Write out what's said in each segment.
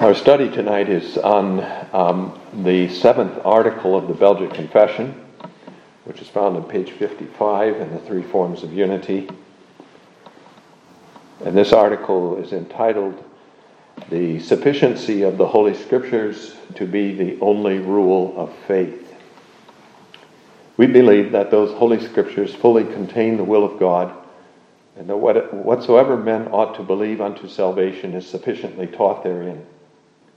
Our study tonight is on um, the seventh article of the Belgic Confession, which is found on page 55 in the Three Forms of Unity. And this article is entitled The Sufficiency of the Holy Scriptures to be the Only Rule of Faith. We believe that those Holy Scriptures fully contain the will of God, and that whatsoever men ought to believe unto salvation is sufficiently taught therein.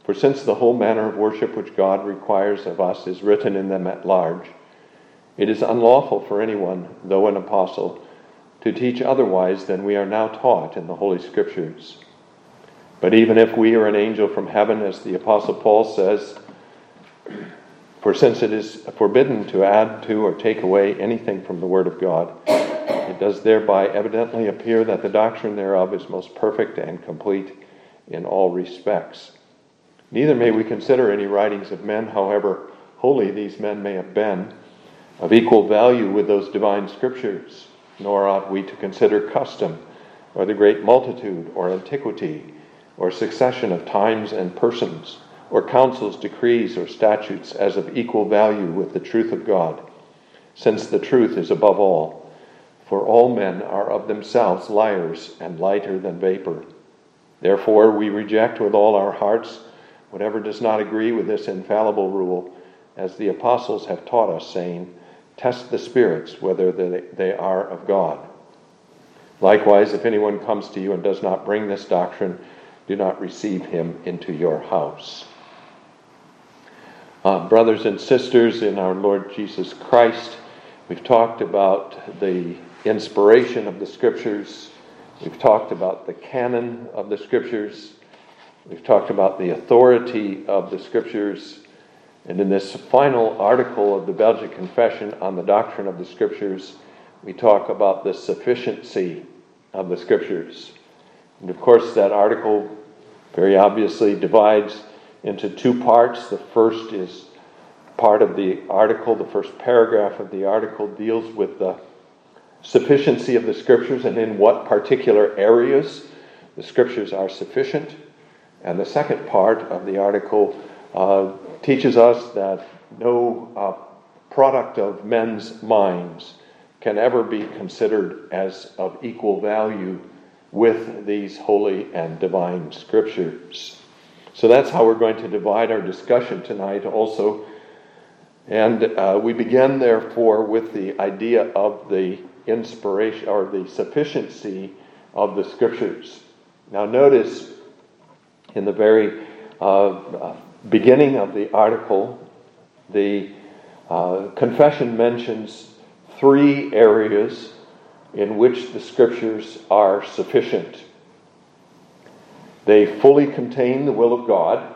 For since the whole manner of worship which God requires of us is written in them at large, it is unlawful for anyone, though an apostle, to teach otherwise than we are now taught in the Holy Scriptures. But even if we are an angel from heaven, as the Apostle Paul says, for since it is forbidden to add to or take away anything from the Word of God, it does thereby evidently appear that the doctrine thereof is most perfect and complete in all respects. Neither may we consider any writings of men, however holy these men may have been, of equal value with those divine scriptures, nor ought we to consider custom, or the great multitude, or antiquity, or succession of times and persons, or councils, decrees, or statutes as of equal value with the truth of God, since the truth is above all. For all men are of themselves liars and lighter than vapor. Therefore, we reject with all our hearts whatever does not agree with this infallible rule, as the apostles have taught us, saying, Test the spirits whether they are of God. Likewise, if anyone comes to you and does not bring this doctrine, do not receive him into your house. Uh, brothers and sisters in our Lord Jesus Christ, we've talked about the inspiration of the Scriptures, we've talked about the canon of the Scriptures. We've talked about the authority of the Scriptures. And in this final article of the Belgian Confession on the doctrine of the Scriptures, we talk about the sufficiency of the Scriptures. And of course, that article very obviously divides into two parts. The first is part of the article, the first paragraph of the article deals with the sufficiency of the Scriptures and in what particular areas the Scriptures are sufficient. And the second part of the article uh, teaches us that no uh, product of men's minds can ever be considered as of equal value with these holy and divine scriptures. So that's how we're going to divide our discussion tonight, also. And uh, we begin, therefore, with the idea of the inspiration or the sufficiency of the scriptures. Now, notice in the very uh, uh, beginning of the article, the uh, confession mentions three areas in which the scriptures are sufficient. They fully contain the will of God.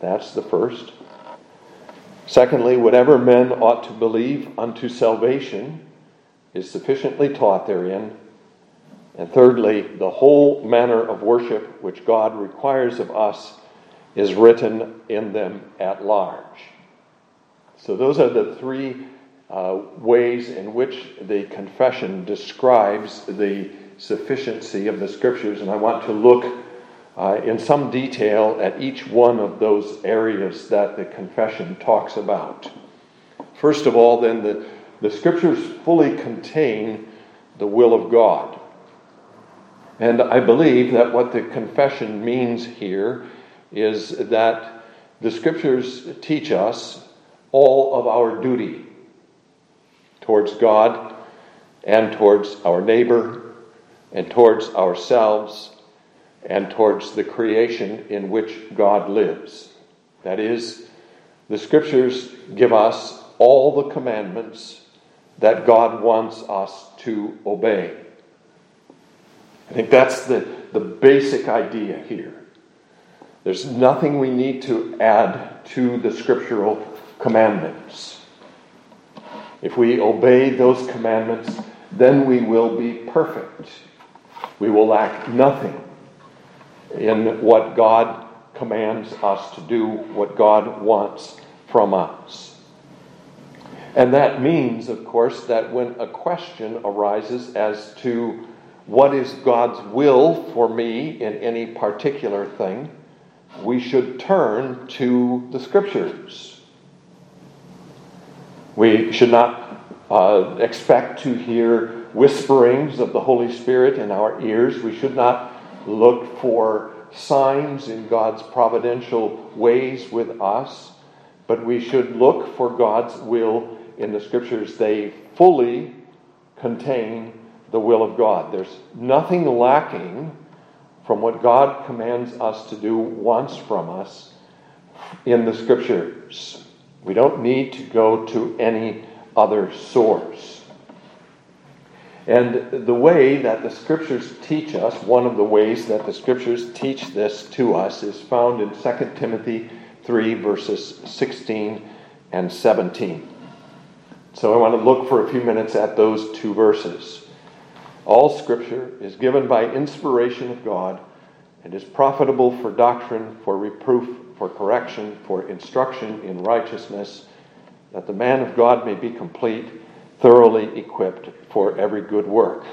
That's the first. Secondly, whatever men ought to believe unto salvation is sufficiently taught therein. And thirdly, the whole manner of worship which God requires of us is written in them at large. So, those are the three uh, ways in which the confession describes the sufficiency of the scriptures. And I want to look uh, in some detail at each one of those areas that the confession talks about. First of all, then, the, the scriptures fully contain the will of God. And I believe that what the confession means here is that the scriptures teach us all of our duty towards God and towards our neighbor and towards ourselves and towards the creation in which God lives. That is, the scriptures give us all the commandments that God wants us to obey. I think that's the, the basic idea here. There's nothing we need to add to the scriptural commandments. If we obey those commandments, then we will be perfect. We will lack nothing in what God commands us to do, what God wants from us. And that means, of course, that when a question arises as to what is God's will for me in any particular thing, we should turn to the Scriptures. We should not uh, expect to hear whisperings of the Holy Spirit in our ears. We should not look for signs in God's providential ways with us, but we should look for God's will in the Scriptures. They fully contain the will of God. There's nothing lacking from what God commands us to do once from us in the Scriptures. We don't need to go to any other source. And the way that the Scriptures teach us, one of the ways that the Scriptures teach this to us, is found in 2 Timothy 3, verses 16 and 17. So I want to look for a few minutes at those two verses. All Scripture is given by inspiration of God and is profitable for doctrine, for reproof, for correction, for instruction in righteousness, that the man of God may be complete, thoroughly equipped for every good work.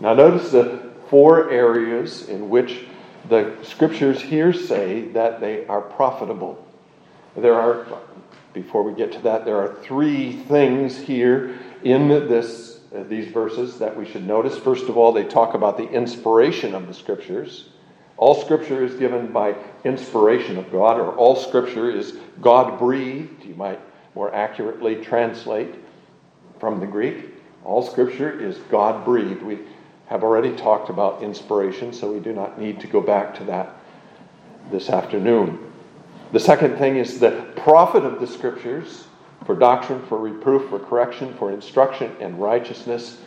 Now, notice the four areas in which the scriptures here say that they are profitable. There are, before we get to that, there are three things here in this, Uh, these verses that we should notice. First of all, they talk about the inspiration of the scriptures. All scripture is given by inspiration of God, or all scripture is God breathed. You might more accurately translate from the Greek. All scripture is God breathed. We have already talked about inspiration, so we do not need to go back to that this afternoon. The second thing is the profit of the scriptures for doctrine, for reproof, for correction, for instruction in righteousness.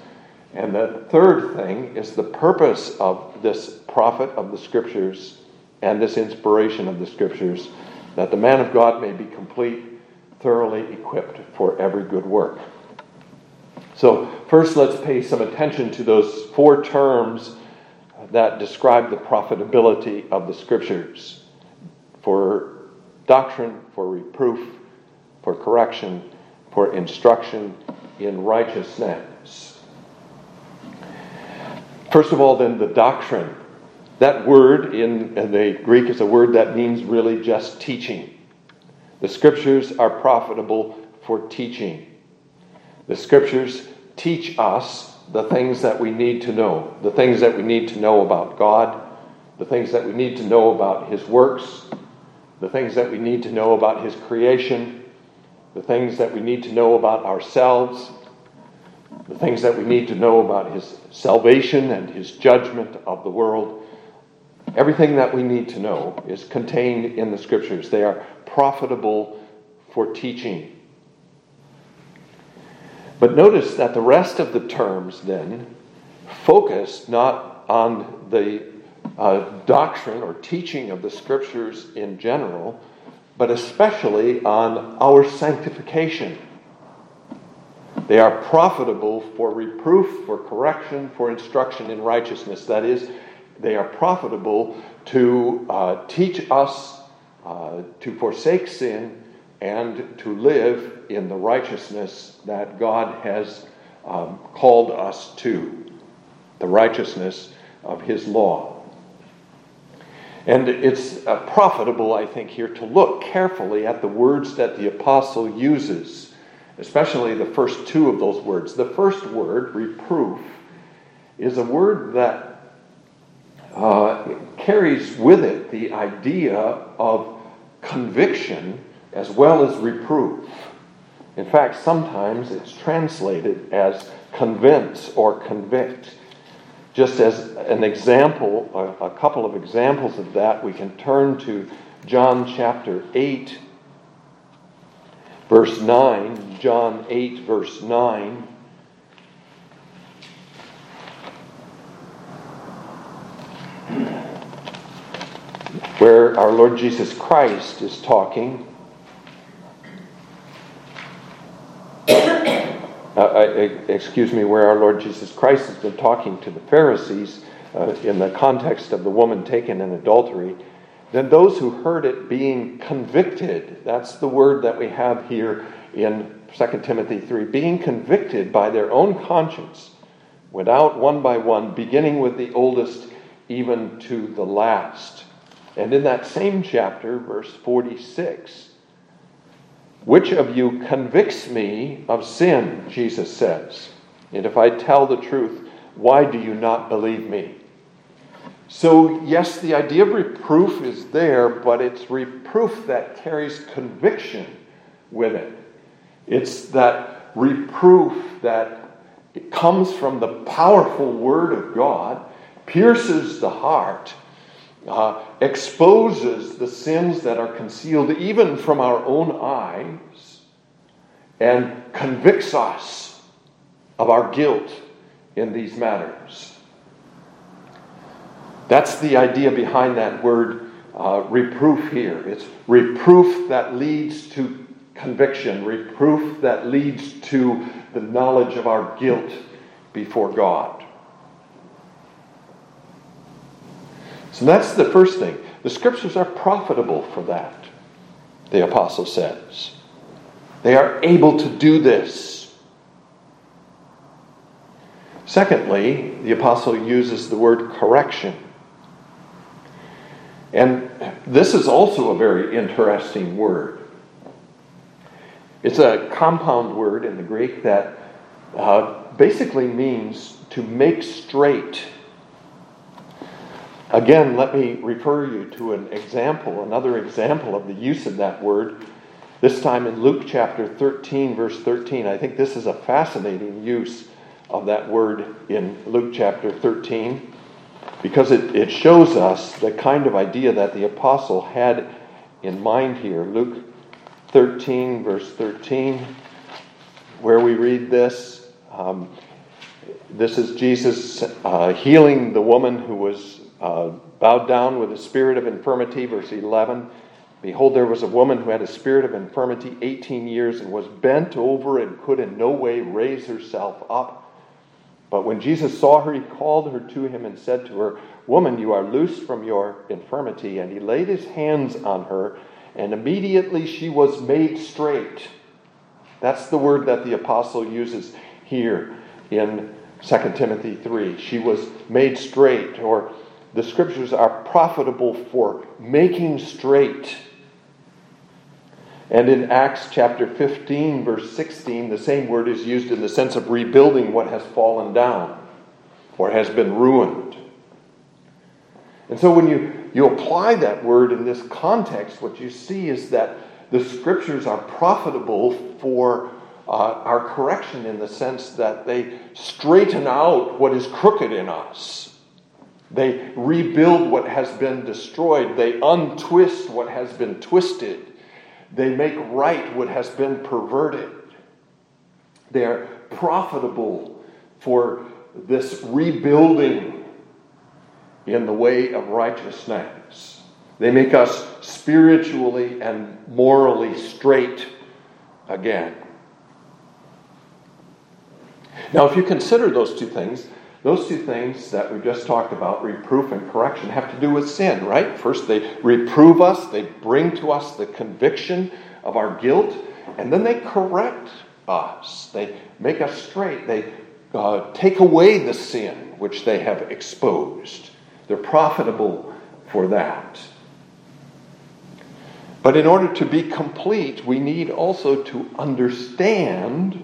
And the third thing is the purpose of this profit of the scriptures and this inspiration of the scriptures, that the man of God may be complete, thoroughly equipped for every good work. So, first, let's pay some attention to those four terms that describe the profitability of the scriptures for doctrine, for reproof, for correction, for instruction in righteousness. First of all, then, the doctrine. That word in the Greek is a word that means really just teaching. The scriptures are profitable for teaching. The scriptures teach us the things that we need to know, the things that we need to know about God, the things that we need to know about His works, the things that we need to know about His creation, the things that we need to know about ourselves, the things that we need to know about His salvation and His judgment of the world. Everything that we need to know is contained in the Scriptures. They are profitable for teaching. But notice that the rest of the terms then focus not on the uh, doctrine or teaching of the Scriptures in general, but especially on our sanctification. They are profitable for reproof, for correction, for instruction in righteousness. That is, they are profitable to uh, teach us uh, to forsake sin and to live in the righteousness that God has um, called us to, the righteousness of His law. And it's uh, profitable, I think, here to look carefully at the words that the apostle uses, especially the first two of those words. The first word, reproof, is a word that uh, carries with it the idea of conviction as well as reproof. In fact, sometimes it's translated as convince or convict. Just as an example, a, a couple of examples of that, we can turn to John chapter 8, verse 9. John 8, verse 9. where our Lord Jesus Christ is talking. Uh, excuse me, where our Lord Jesus Christ has been talking to the Pharisees uh, in the context of the woman taken in adultery, then those who heard it being convicted, that's the word that we have here in 2 Timothy 3, being convicted by their own conscience, went out one by one, beginning with the oldest even to the last. And in that same chapter, verse 46, which of you convicts me of sin? Jesus says. And if I tell the truth, why do you not believe me? So, yes, the idea of reproof is there, but it's reproof that carries conviction with it. It's that reproof that comes from the powerful Word of God, pierces the heart, uh, exposes the sins that are concealed even from our own eyes, and convicts us of our guilt in these matters. That's the idea behind that word uh, reproof here. It's reproof that leads to conviction, reproof that leads to the knowledge of our guilt before God. So that's the first thing. The scriptures are profitable for that, the apostle says. They are able to do this. Secondly, the apostle uses the word correction. And this is also a very interesting word. It's a compound word in the Greek that uh, basically means to make straight. Again, let me refer you to an example, another example of the use of that word, this time in Luke chapter 13, verse 13. I think this is a fascinating use of that word in Luke chapter 13 because it, it shows us the kind of idea that the apostle had in mind here. Luke 13, verse 13, where we read this. Um, this is Jesus uh, healing the woman who was uh, bowed down with a spirit of infirmity, verse 11. Behold, there was a woman who had a spirit of infirmity 18 years and was bent over and could in no way raise herself up. But when Jesus saw her, he called her to him and said to her, Woman, you are loosed from your infirmity. And he laid his hands on her, and immediately she was made straight. That's the word that the apostle uses here in 2 Timothy 3. She was made straight, or the scriptures are profitable for making straight and in Acts chapter 15, verse 16, the same word is used in the sense of rebuilding what has fallen down or has been ruined. And so when you, you apply that word in this context, what you see is that the scriptures are profitable for uh, our correction in the sense that they straighten out what is crooked in us. They rebuild what has been destroyed. They untwist what has been twisted. They make right what has been perverted. They are profitable for this rebuilding in the way of righteousness. They make us spiritually and morally straight again. Now, if you consider those two things, those two things that we just talked about, reproof and correction, have to do with sin, right? First, they reprove us, they bring to us the conviction of our guilt, and then they correct us. They make us straight. They uh, take away the sin which they have exposed. They're profitable for that. But in order to be complete, we need also to understand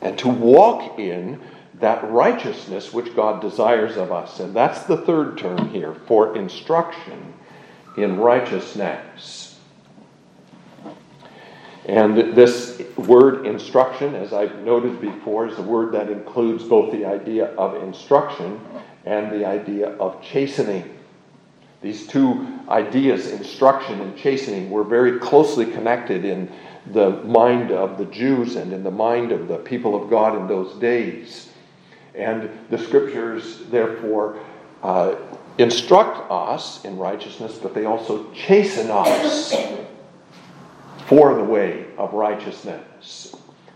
and to walk in that righteousness which God desires of us. And that's the third term here for instruction in righteousness. And this word instruction, as I've noted before, is a word that includes both the idea of instruction and the idea of chastening. These two ideas, instruction and chastening, were very closely connected in the mind of the Jews and in the mind of the people of God in those days. And the scriptures, therefore, uh, instruct us in righteousness, but they also chasten us for the way of righteousness.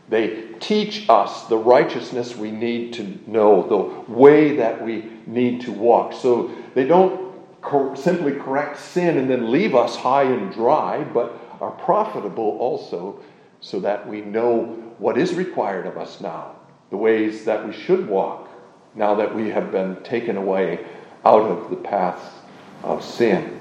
They teach us the righteousness we need to know, the way that we need to walk. So they don't cor- simply correct sin and then leave us high and dry, but are profitable also so that we know what is required of us now the ways that we should walk now that we have been taken away out of the paths of sin.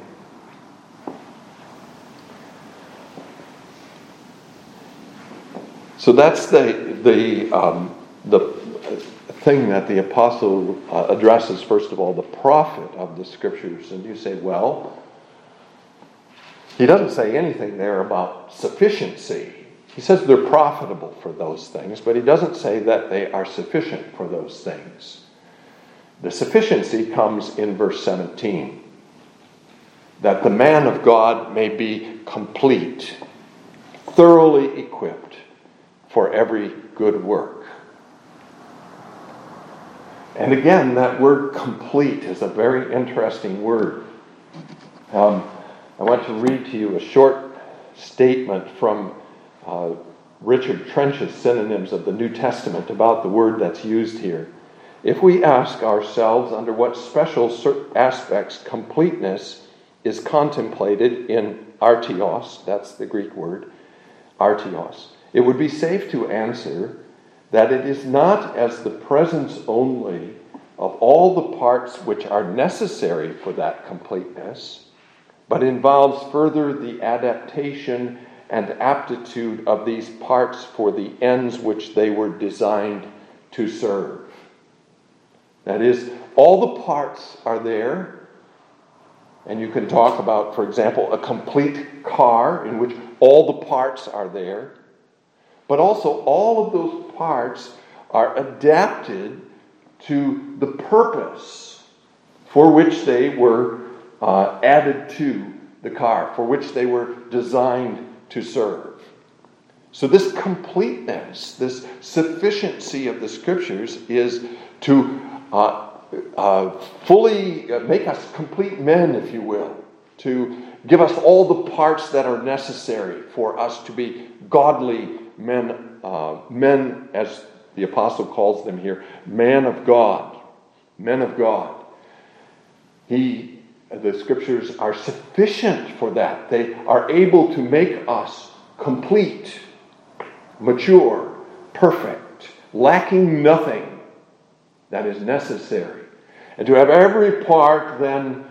So that's the, the, um, the thing that the apostle uh, addresses, first of all, the profit of the scriptures. And you say, well, he doesn't say anything there about sufficiency. He says they're profitable for those things, but he doesn't say that they are sufficient for those things. The sufficiency comes in verse 17 that the man of God may be complete, thoroughly equipped for every good work. And again, that word complete is a very interesting word. Um, I want to read to you a short statement from uh, Richard Trench's synonyms of the New Testament about the word that's used here. If we ask ourselves under what special aspects completeness is contemplated in artios, that's the Greek word, artios, it would be safe to answer that it is not as the presence only of all the parts which are necessary for that completeness, but involves further the adaptation and aptitude of these parts for the ends which they were designed to serve. That is, all the parts are there, and you can talk about, for example, a complete car in which all the parts are there, but also all of those parts are adapted to the purpose for which they were uh, added to the car, for which they were designed to serve. So, this completeness, this sufficiency of the scriptures is to uh, uh, fully make us complete men, if you will, to give us all the parts that are necessary for us to be godly men, uh, men as the apostle calls them here, man of God, men of God. He the scriptures are sufficient for that. They are able to make us complete, mature, perfect, lacking nothing that is necessary. And to have every part then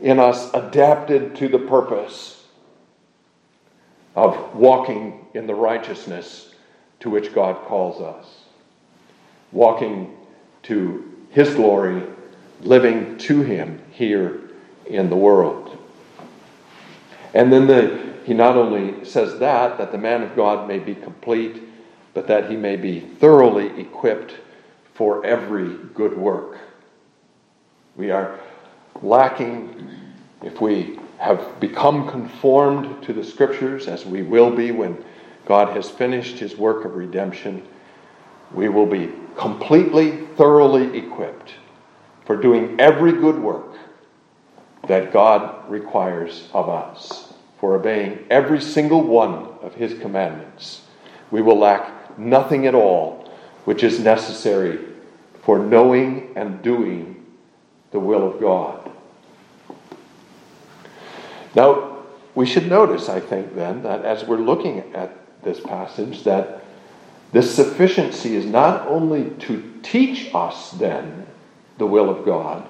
in us adapted to the purpose of walking in the righteousness to which God calls us. Walking to His glory, living to Him here in the world. And then the, he not only says that, that the man of God may be complete, but that he may be thoroughly equipped for every good work. We are lacking if we have become conformed to the scriptures, as we will be when God has finished his work of redemption. We will be completely, thoroughly equipped for doing every good work that God requires of us for obeying every single one of His commandments. We will lack nothing at all which is necessary for knowing and doing the will of God. Now, we should notice, I think, then, that as we're looking at this passage, that this sufficiency is not only to teach us, then, the will of God,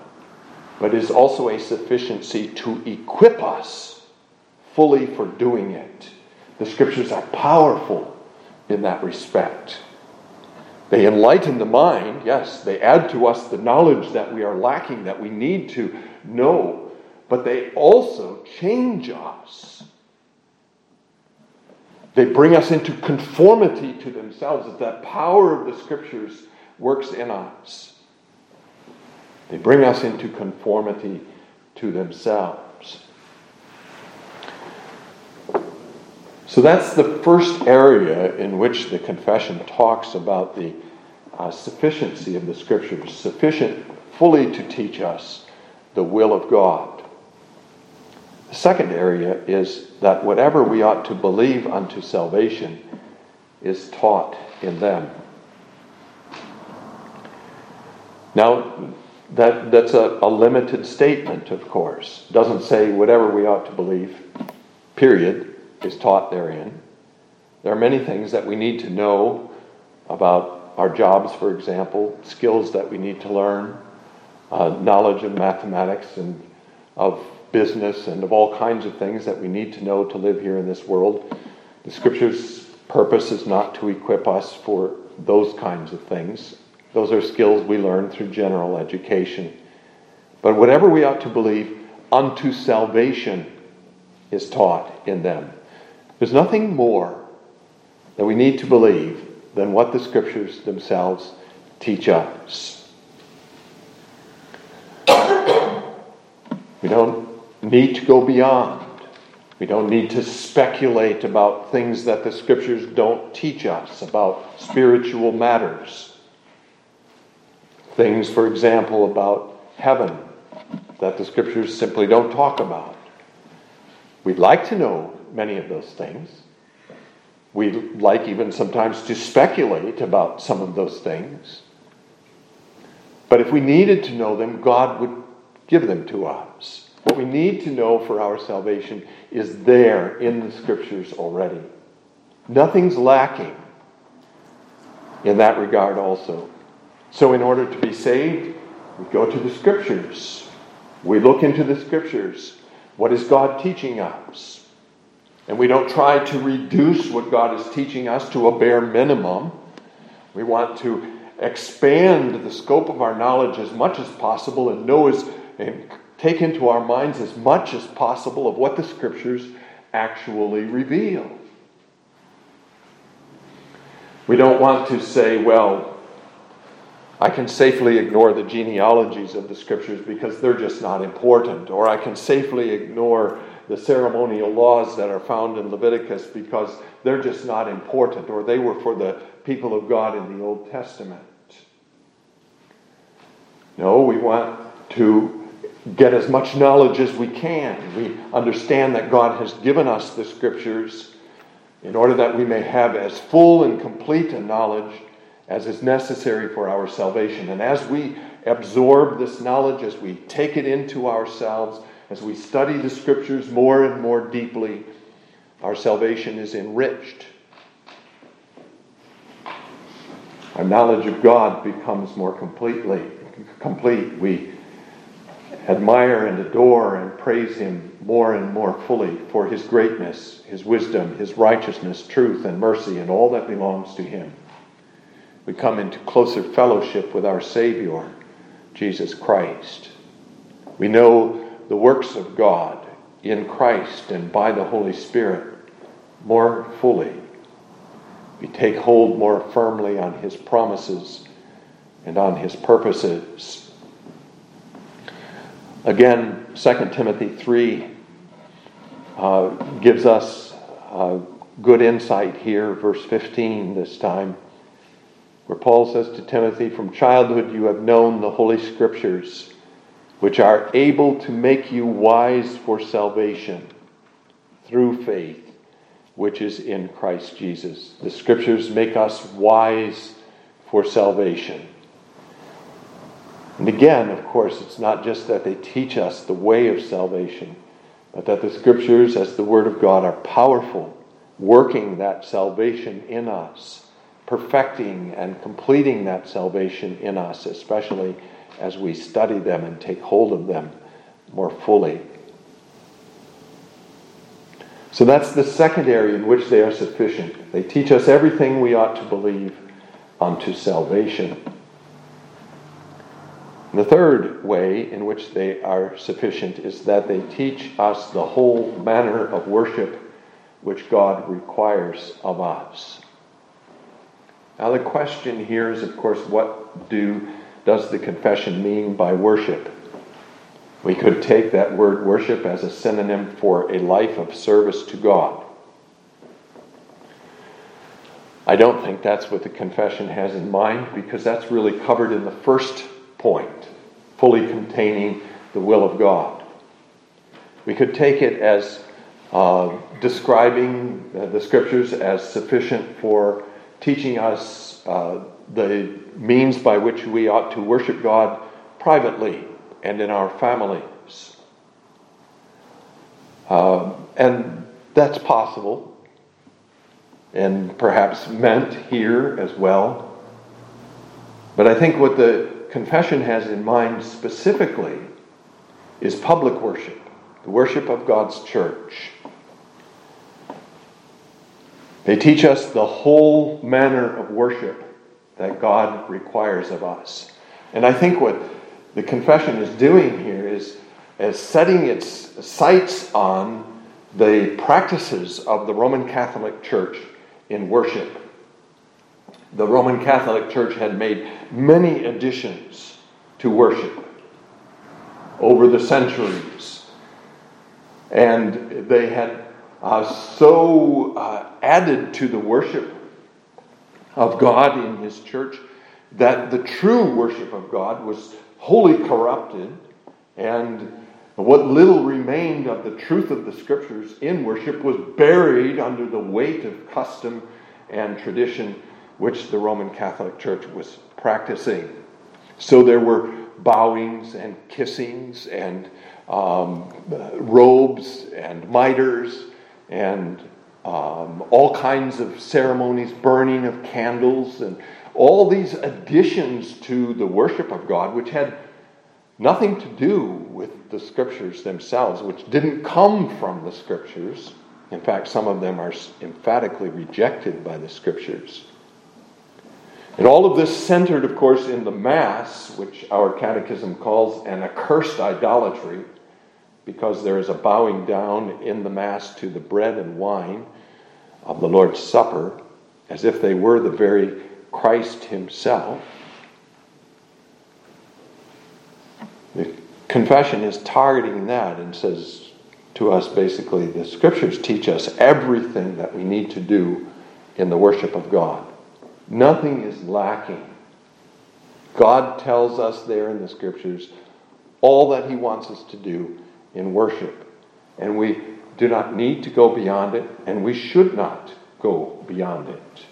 but is also a sufficiency to equip us fully for doing it. The scriptures are powerful in that respect. They enlighten the mind, yes, they add to us the knowledge that we are lacking, that we need to know, but they also change us. They bring us into conformity to themselves as that power of the scriptures works in us. They bring us into conformity to themselves. So that's the first area in which the confession talks about the uh, sufficiency of the scriptures, sufficient fully to teach us the will of God. The second area is that whatever we ought to believe unto salvation is taught in them. Now, that, that's a, a limited statement, of course. Doesn't say whatever we ought to believe, period, is taught therein. There are many things that we need to know about our jobs, for example, skills that we need to learn, uh, knowledge of mathematics and of business and of all kinds of things that we need to know to live here in this world. The scriptures purpose is not to equip us for those kinds of things. Those are skills we learn through general education. But whatever we ought to believe, unto salvation is taught in them. There's nothing more that we need to believe than what the scriptures themselves teach us. We don't need to go beyond. We don't need to speculate about things that the scriptures don't teach us, about spiritual matters. Things, for example, about heaven that the scriptures simply don't talk about. We'd like to know many of those things. We like even sometimes to speculate about some of those things. But if we needed to know them, God would give them to us. What we need to know for our salvation is there in the scriptures already. Nothing's lacking in that regard, also. So, in order to be saved, we go to the scriptures. We look into the scriptures. What is God teaching us? And we don't try to reduce what God is teaching us to a bare minimum. We want to expand the scope of our knowledge as much as possible and know as and take into our minds as much as possible of what the scriptures actually reveal. We don't want to say, well, I can safely ignore the genealogies of the scriptures because they're just not important, or I can safely ignore the ceremonial laws that are found in Leviticus because they're just not important, or they were for the people of God in the Old Testament. No, we want to get as much knowledge as we can. We understand that God has given us the scriptures in order that we may have as full and complete a knowledge as is necessary for our salvation. And as we absorb this knowledge, as we take it into ourselves, as we study the scriptures more and more deeply, our salvation is enriched. Our knowledge of God becomes more completely complete. We admire and adore and praise Him more and more fully for His greatness, His wisdom, His righteousness, truth, and mercy, and all that belongs to Him. We come into closer fellowship with our Savior, Jesus Christ. We know the works of God in Christ and by the Holy Spirit more fully. We take hold more firmly on His promises and on His purposes Again, 2 Timothy 3 uh, gives us uh, good insight here, verse 15 this time, where Paul says to Timothy, From childhood you have known the Holy Scriptures, which are able to make you wise for salvation through faith, which is in Christ Jesus. The Scriptures make us wise for salvation. And again, of course, it's not just that they teach us the way of salvation, but that the scriptures, as the Word of God, are powerful, working that salvation in us, perfecting and completing that salvation in us, especially as we study them and take hold of them more fully. So that's the second area in which they are sufficient. They teach us everything we ought to believe unto salvation. The third way in which they are sufficient is that they teach us the whole manner of worship which God requires of us. Now the question here is of course what do does the confession mean by worship? We could take that word worship as a synonym for a life of service to God. I don't think that's what the confession has in mind because that's really covered in the first point, fully containing the will of God. We could take it as uh, describing uh, the scriptures as sufficient for teaching us uh, the means by which we ought to worship God privately and in our families. Uh, and that's possible and perhaps meant here as well. But I think what the confession has in mind specifically is public worship, the worship of God's church. They teach us the whole manner of worship that God requires of us. And I think what the confession is doing here is, is setting its sights on the practices of the Roman Catholic Church in worship. The Roman Catholic Church had made many additions to worship over the centuries. And they had uh, so uh, added to the worship of God in His church that the true worship of God was wholly corrupted, and what little remained of the truth of the Scriptures in worship was buried under the weight of custom and tradition which the Roman Catholic Church was practicing. So there were bowings and kissings and um, robes and miters and um, all kinds of ceremonies, burning of candles, and all these additions to the worship of God, which had nothing to do with the scriptures themselves, which didn't come from the scriptures. In fact, some of them are emphatically rejected by the scriptures. And all of this centered, of course, in the Mass, which our catechism calls an accursed idolatry, because there is a bowing down in the Mass to the bread and wine of the Lord's Supper, as if they were the very Christ Himself. The confession is targeting that and says to us basically the scriptures teach us everything that we need to do in the worship of God. Nothing is lacking. God tells us there in the scriptures all that He wants us to do in worship. And we do not need to go beyond it, and we should not go beyond it.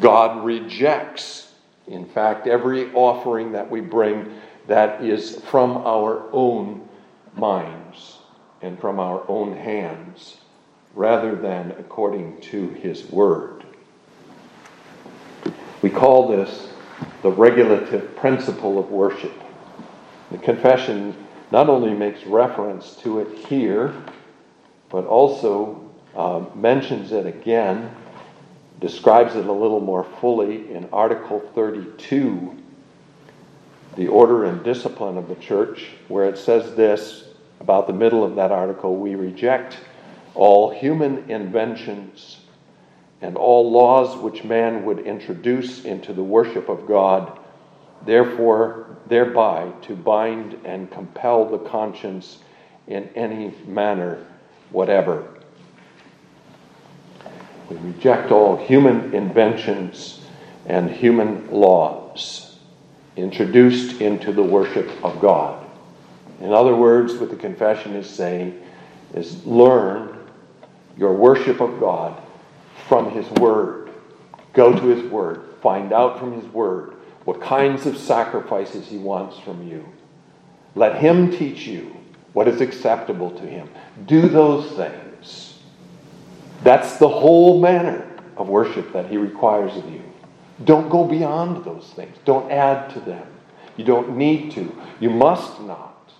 God rejects, in fact, every offering that we bring that is from our own minds and from our own hands rather than according to His Word. We call this the regulative principle of worship. The confession not only makes reference to it here, but also uh, mentions it again, describes it a little more fully in Article 32, the order and discipline of the church, where it says this about the middle of that article we reject all human inventions and all laws which man would introduce into the worship of God, therefore, thereby to bind and compel the conscience in any manner whatever. We reject all human inventions and human laws introduced into the worship of God. In other words, what the confession is saying is learn your worship of God from His Word. Go to His Word. Find out from His Word what kinds of sacrifices He wants from you. Let Him teach you what is acceptable to Him. Do those things. That's the whole manner of worship that He requires of you. Don't go beyond those things, don't add to them. You don't need to. You must not.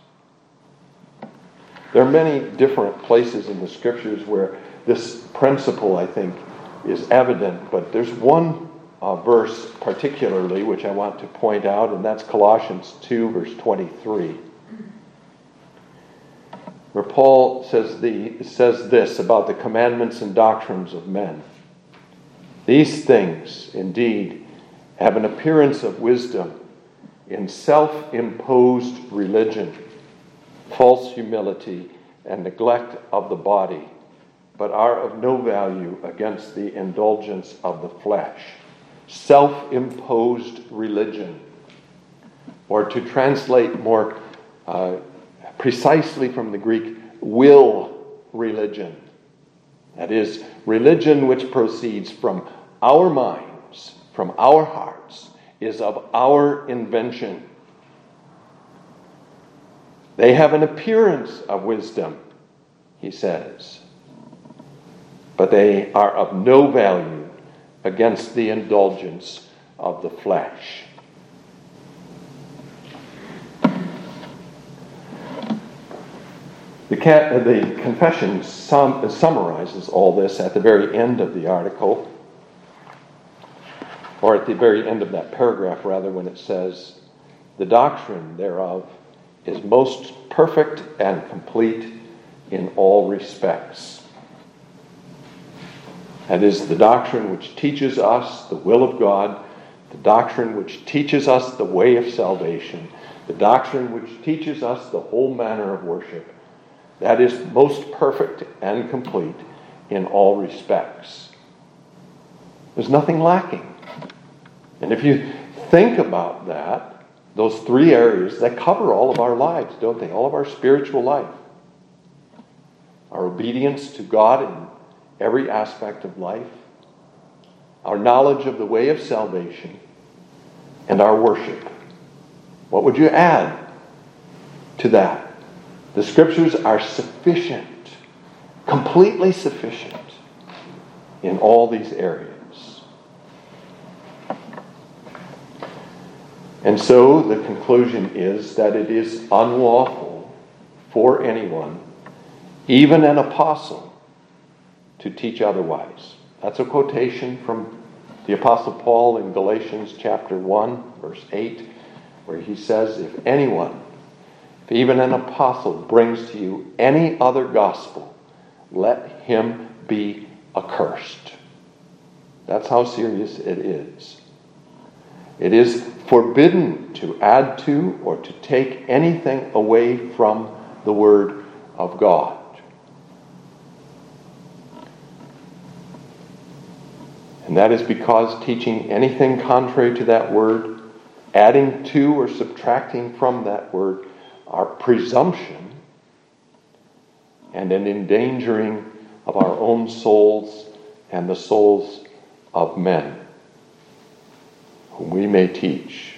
There are many different places in the scriptures where this principle, I think, is evident, but there's one uh, verse particularly which I want to point out, and that's Colossians 2, verse 23, where Paul says, the, says this about the commandments and doctrines of men. These things, indeed, have an appearance of wisdom in self imposed religion, false humility, and neglect of the body but are of no value against the indulgence of the flesh. Self imposed religion, or to translate more uh, precisely from the Greek, will religion. That is, religion which proceeds from our minds, from our hearts, is of our invention. They have an appearance of wisdom, he says but they are of no value against the indulgence of the flesh. The, the confession sum- summarizes all this at the very end of the article, or at the very end of that paragraph, rather, when it says, The doctrine thereof is most perfect and complete in all respects. That is the doctrine which teaches us the will of God, the doctrine which teaches us the way of salvation, the doctrine which teaches us the whole manner of worship. That is most perfect and complete in all respects. There's nothing lacking. And if you think about that, those three areas that cover all of our lives, don't they? All of our spiritual life. Our obedience to God in every aspect of life, our knowledge of the way of salvation, and our worship. What would you add to that? The scriptures are sufficient, completely sufficient in all these areas. And so the conclusion is that it is unlawful for anyone, even an apostle, to teach otherwise. That's a quotation from the Apostle Paul in Galatians chapter 1, verse 8, where he says, If anyone, if even an apostle, brings to you any other gospel, let him be accursed. That's how serious it is. It is forbidden to add to or to take anything away from the Word of God. And that is because teaching anything contrary to that Word, adding to or subtracting from that Word, are presumption and an endangering of our own souls and the souls of men whom we may teach.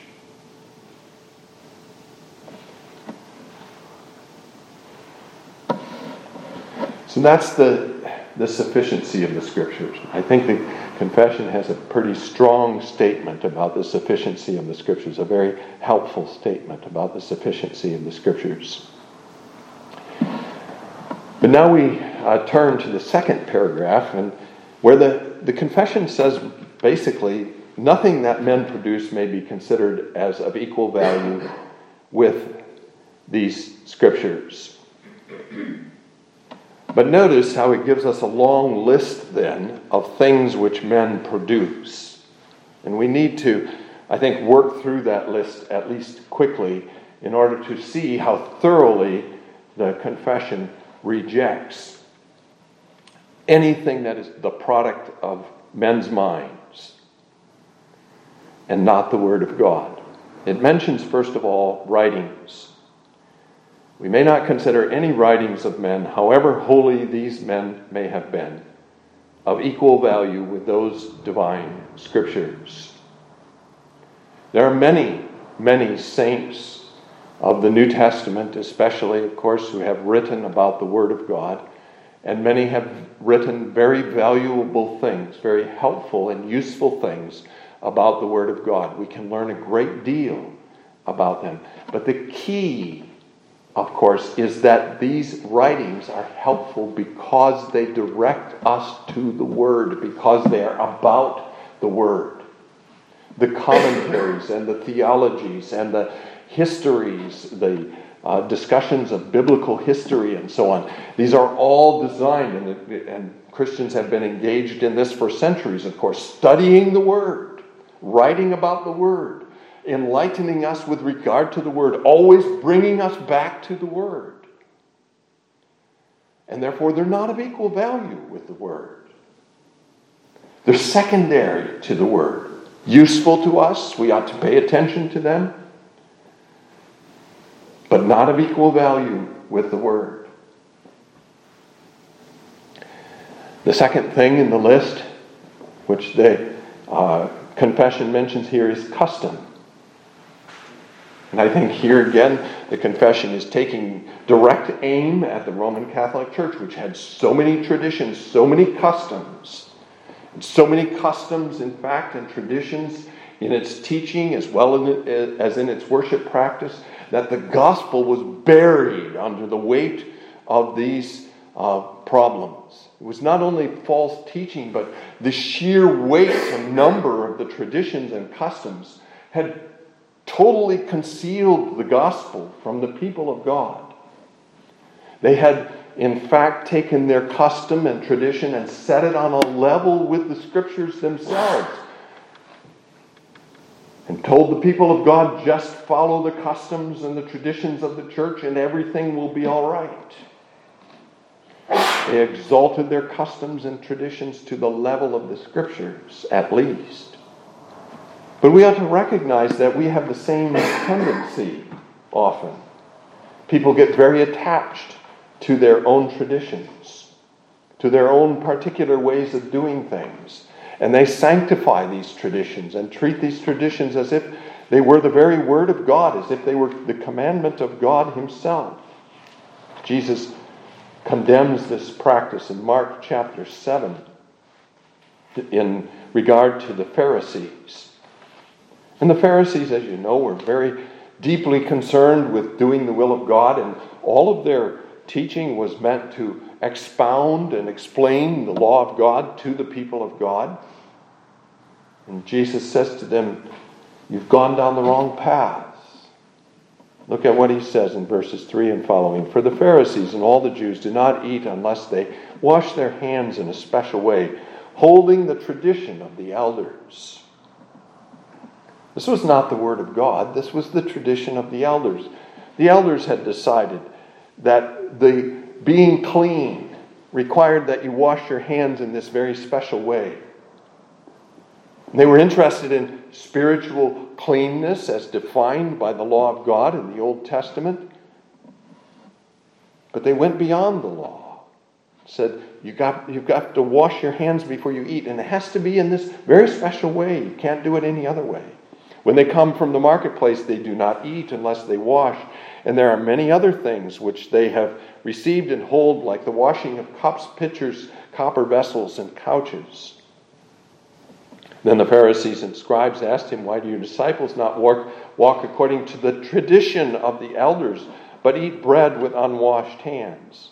So that's the, the sufficiency of the scriptures. I think the confession has a pretty strong statement about the sufficiency of the scriptures, a very helpful statement about the sufficiency of the scriptures. But now we uh, turn to the second paragraph, and where the, the confession says basically nothing that men produce may be considered as of equal value with these scriptures. But notice how it gives us a long list then of things which men produce. And we need to, I think, work through that list at least quickly in order to see how thoroughly the confession rejects anything that is the product of men's minds and not the Word of God. It mentions, first of all, writings. We may not consider any writings of men, however holy these men may have been, of equal value with those divine scriptures. There are many, many saints of the New Testament, especially, of course, who have written about the Word of God, and many have written very valuable things, very helpful and useful things about the Word of God. We can learn a great deal about them. But the key, of course, is that these writings are helpful because they direct us to the Word, because they are about the Word. The commentaries and the theologies and the histories, the uh, discussions of biblical history and so on. These are all designed, and, and Christians have been engaged in this for centuries, of course, studying the Word writing about the Word, enlightening us with regard to the Word, always bringing us back to the Word. And therefore, they're not of equal value with the Word. They're secondary to the Word. Useful to us, we ought to pay attention to them, but not of equal value with the Word. The second thing in the list, which the uh, confession mentions here is custom. And I think here again, the confession is taking direct aim at the Roman Catholic Church, which had so many traditions, so many customs, and so many customs, in fact, and traditions in its teaching as well as in its worship practice, that the gospel was buried under the weight of these uh, problems. It was not only false teaching, but the sheer weight and number of the traditions and customs had totally concealed the gospel from the people of God. They had, in fact, taken their custom and tradition and set it on a level with the scriptures themselves and told the people of God, just follow the customs and the traditions of the church and everything will be all right. They exalted their customs and traditions to the level of the scriptures, at least. But we ought to recognize that we have the same tendency often. People get very attached to their own traditions, to their own particular ways of doing things. And they sanctify these traditions and treat these traditions as if they were the very Word of God, as if they were the commandment of God Himself. Jesus condemns this practice in Mark chapter 7 in regard to the Pharisees. And the Pharisees, as you know, were very deeply concerned with doing the will of God, and all of their teaching was meant to expound and explain the law of God to the people of God. And Jesus says to them, You've gone down the wrong path. Look at what he says in verses 3 and following. For the Pharisees and all the Jews do not eat unless they wash their hands in a special way, holding the tradition of the elders. This was not the word of God, this was the tradition of the elders. The elders had decided that the being clean required that you wash your hands in this very special way. They were interested in spiritual cleanness as defined by the law of God in the Old Testament. But they went beyond the law. Said, you got, you've got to wash your hands before you eat, and it has to be in this very special way. You can't do it any other way. When they come from the marketplace, they do not eat unless they wash. And there are many other things which they have received and hold, like the washing of cups, pitchers, copper vessels, and couches. Then the Pharisees and scribes asked him, Why do your disciples not walk, walk according to the tradition of the elders, but eat bread with unwashed hands?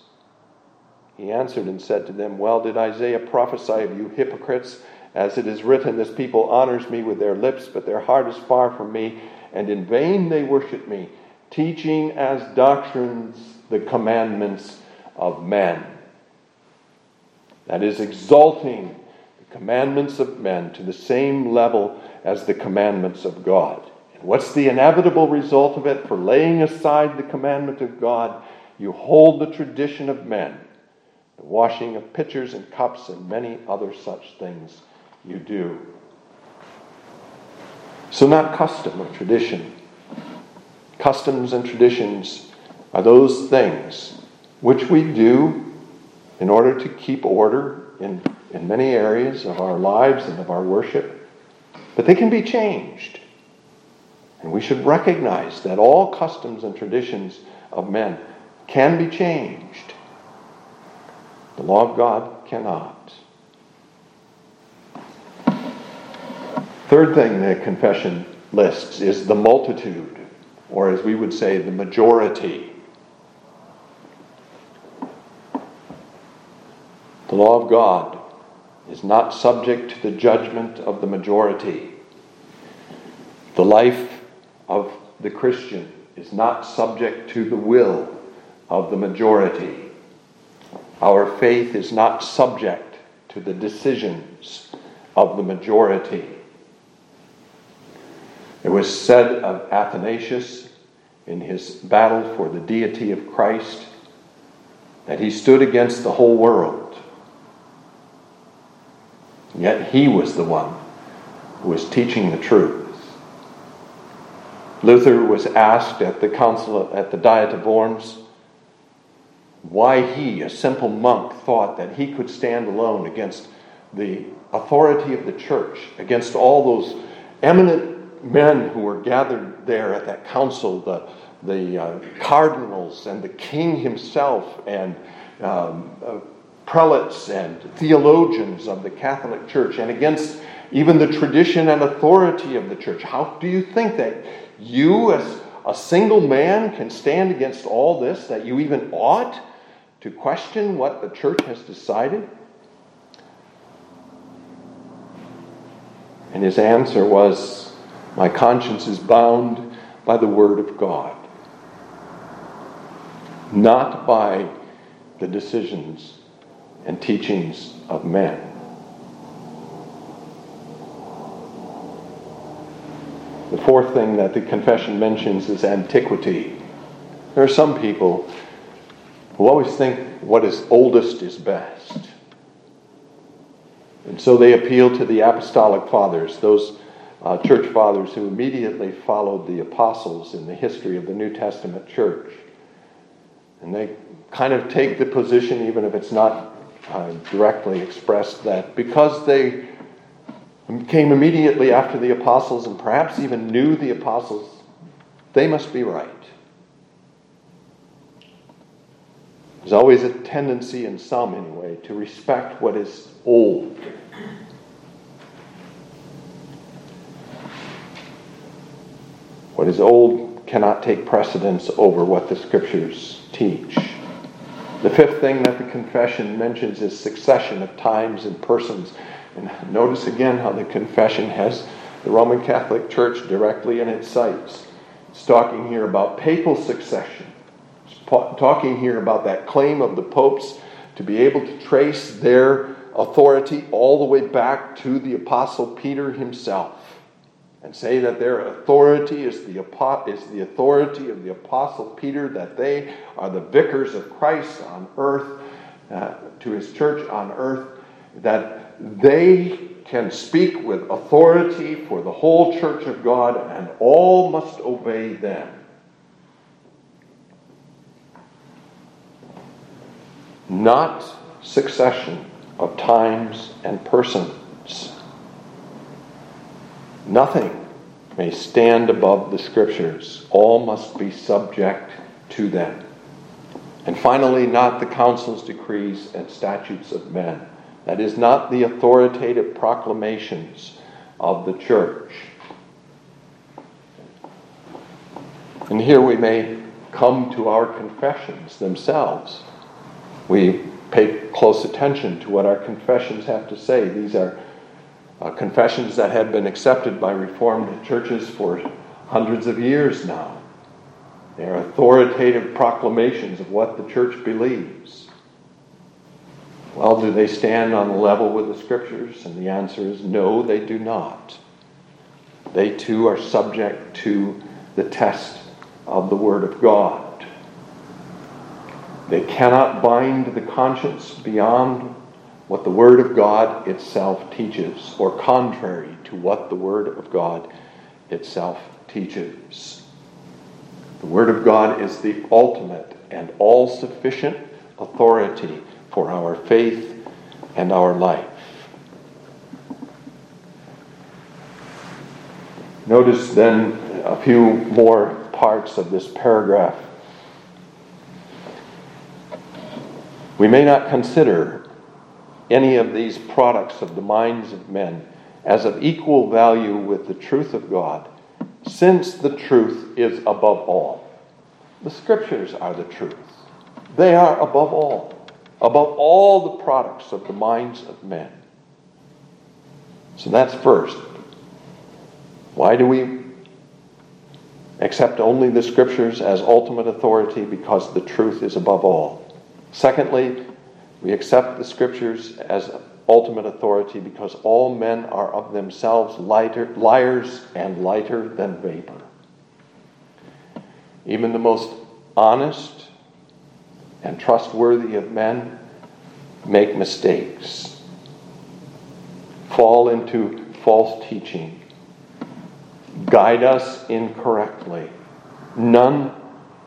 He answered and said to them, Well, did Isaiah prophesy of you hypocrites? As it is written, This people honors me with their lips, but their heart is far from me, and in vain they worship me, teaching as doctrines the commandments of men. That is, exalting the commandments of men to the same level as the commandments of God. And what's the inevitable result of it? For laying aside the commandment of God, you hold the tradition of men, the washing of pitchers and cups, and many other such things you do. So, not custom or tradition. Customs and traditions are those things which we do in order to keep order in in many areas of our lives and of our worship, but they can be changed. And we should recognize that all customs and traditions of men can be changed. The law of God cannot. Third thing the confession lists is the multitude, or as we would say, the majority. The law of God is not subject to the judgment of the majority. The life of the Christian is not subject to the will of the majority. Our faith is not subject to the decisions of the majority. It was said of Athanasius in his battle for the deity of Christ that he stood against the whole world Yet he was the one who was teaching the truth. Luther was asked at the council at the Diet of Worms why he, a simple monk, thought that he could stand alone against the authority of the church, against all those eminent men who were gathered there at that council, the, the uh, cardinals and the king himself, and um, uh, prelates and theologians of the Catholic Church and against even the tradition and authority of the church. How do you think that you, as a single man, can stand against all this, that you even ought to question what the church has decided? And his answer was, My conscience is bound by the Word of God, not by the decisions and teachings of men. The fourth thing that the confession mentions is antiquity. There are some people who always think what is oldest is best. And so they appeal to the apostolic fathers, those uh, church fathers who immediately followed the apostles in the history of the New Testament church. And they kind of take the position, even if it's not uh, directly expressed, that because they came immediately after the apostles and perhaps even knew the apostles, they must be right. There's always a tendency, in some anyway, to respect what is old. What is old cannot take precedence over what the scriptures teach. The fifth thing that the confession mentions is succession of times and persons. And notice again how the confession has the Roman Catholic Church directly in its sights. It's talking here about papal succession it's talking here about that claim of the popes to be able to trace their authority all the way back to the Apostle Peter himself and say that their authority is the, is the authority of the Apostle Peter, that they are the vicars of Christ on earth, uh, to his church on earth, that they can speak with authority for the whole church of God and all must obey them. not succession of times and persons. Nothing may stand above the Scriptures, all must be subject to them. And finally, not the councils, decrees, and statutes of men. That is not the authoritative proclamations of the church. And here we may come to our confessions themselves we pay close attention to what our confessions have to say. These are uh, confessions that have been accepted by Reformed churches for hundreds of years now. They are authoritative proclamations of what the church believes. Well, do they stand on the level with the scriptures? And the answer is no, they do not. They too are subject to the test of the Word of God. They cannot bind the conscience beyond what the Word of God itself teaches, or contrary to what the Word of God itself teaches. The Word of God is the ultimate and all sufficient authority for our faith and our life. Notice then a few more parts of this paragraph We may not consider any of these products of the minds of men as of equal value with the truth of God, since the truth is above all. The scriptures are the truth, they are above all, above all the products of the minds of men. So that's first. Why do we accept only the scriptures as ultimate authority? Because the truth is above all. Secondly, we accept the scriptures as ultimate authority because all men are of themselves lighter, liars and lighter than vapor. Even the most honest and trustworthy of men make mistakes, fall into false teaching, guide us incorrectly. None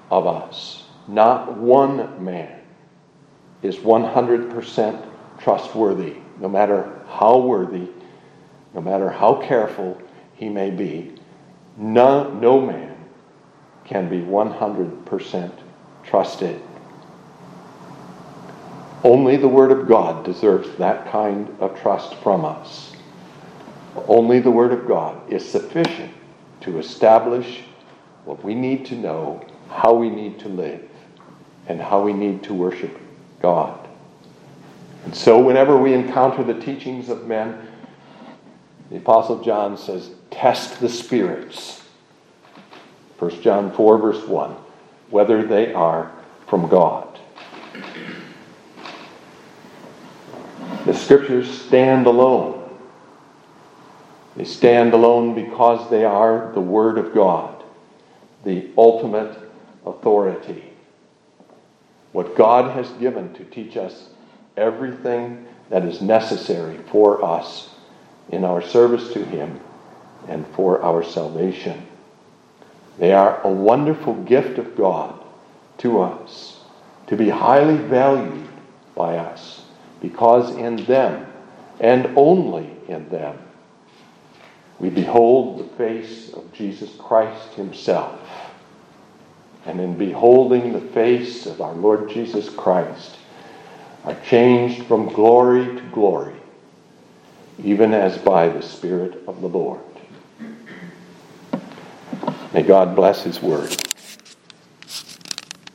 of us, not one man, is 100% trustworthy, no matter how worthy, no matter how careful he may be. No, no man can be 100% trusted. Only the Word of God deserves that kind of trust from us. Only the Word of God is sufficient to establish what we need to know, how we need to live, and how we need to worship God. And so, whenever we encounter the teachings of men, the Apostle John says, Test the spirits. 1 John 4, verse 1, whether they are from God. The scriptures stand alone. They stand alone because they are the Word of God, the ultimate authority. What God has given to teach us everything that is necessary for us in our service to Him and for our salvation. They are a wonderful gift of God to us, to be highly valued by us, because in them, and only in them, we behold the face of Jesus Christ Himself. And in beholding the face of our Lord Jesus Christ, are changed from glory to glory, even as by the Spirit of the Lord. May God bless His word.